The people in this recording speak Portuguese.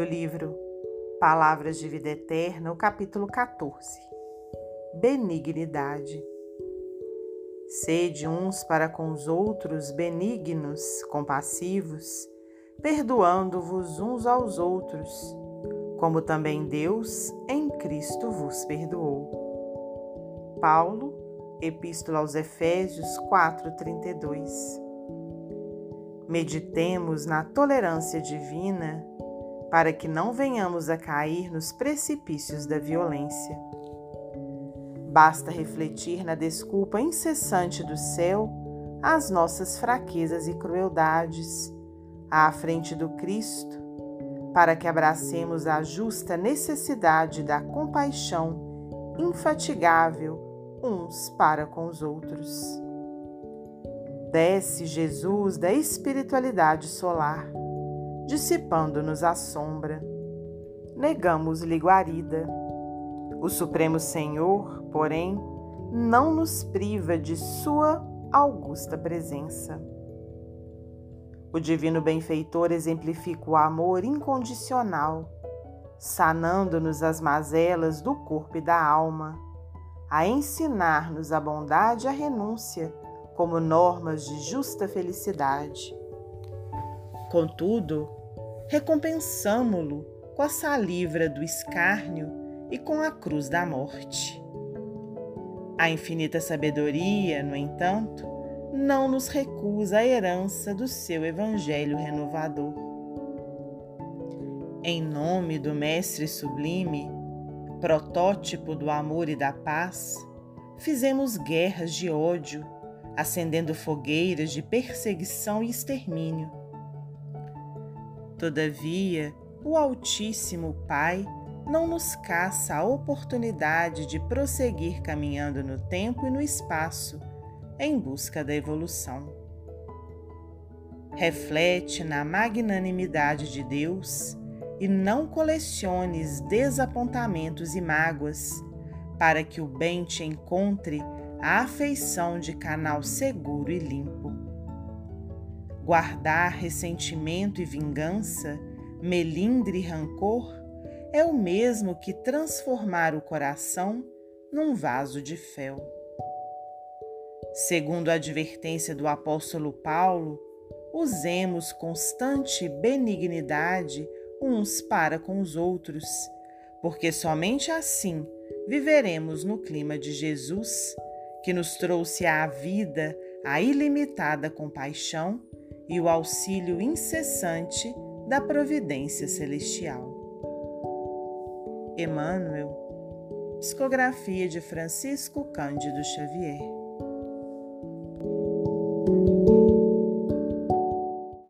livro Palavras de Vida Eterna, o capítulo 14. Benignidade. Sede uns para com os outros benignos, compassivos, perdoando-vos uns aos outros, como também Deus em Cristo vos perdoou. Paulo, Epístola aos Efésios 4:32. Meditemos na tolerância divina para que não venhamos a cair nos precipícios da violência. Basta refletir na desculpa incessante do céu às nossas fraquezas e crueldades, à frente do Cristo, para que abracemos a justa necessidade da compaixão infatigável uns para com os outros. Desce Jesus da espiritualidade solar, dissipando-nos a sombra. Negamos-lhe guarida. O Supremo Senhor, porém, não nos priva de sua augusta presença. O divino benfeitor exemplifica o amor incondicional, sanando-nos as mazelas do corpo e da alma, a ensinar-nos a bondade e a renúncia como normas de justa felicidade. Contudo, recompensamo-lo com a salivra do escárnio e com a cruz da morte. A infinita sabedoria, no entanto, não nos recusa a herança do seu evangelho renovador. Em nome do Mestre Sublime, protótipo do amor e da paz, fizemos guerras de ódio acendendo fogueiras de perseguição e extermínio. Todavia, o Altíssimo Pai não nos caça a oportunidade de prosseguir caminhando no tempo e no espaço em busca da evolução. Reflete na magnanimidade de Deus e não coleciones desapontamentos e mágoas, para que o bem te encontre a afeição de canal seguro e limpo. Guardar ressentimento e vingança, melindre e rancor é o mesmo que transformar o coração num vaso de fel. Segundo a advertência do apóstolo Paulo, usemos constante benignidade uns para com os outros, porque somente assim viveremos no clima de Jesus que nos trouxe à vida a ilimitada compaixão e o auxílio incessante da providência celestial. Emmanuel, psicografia de Francisco Cândido Xavier.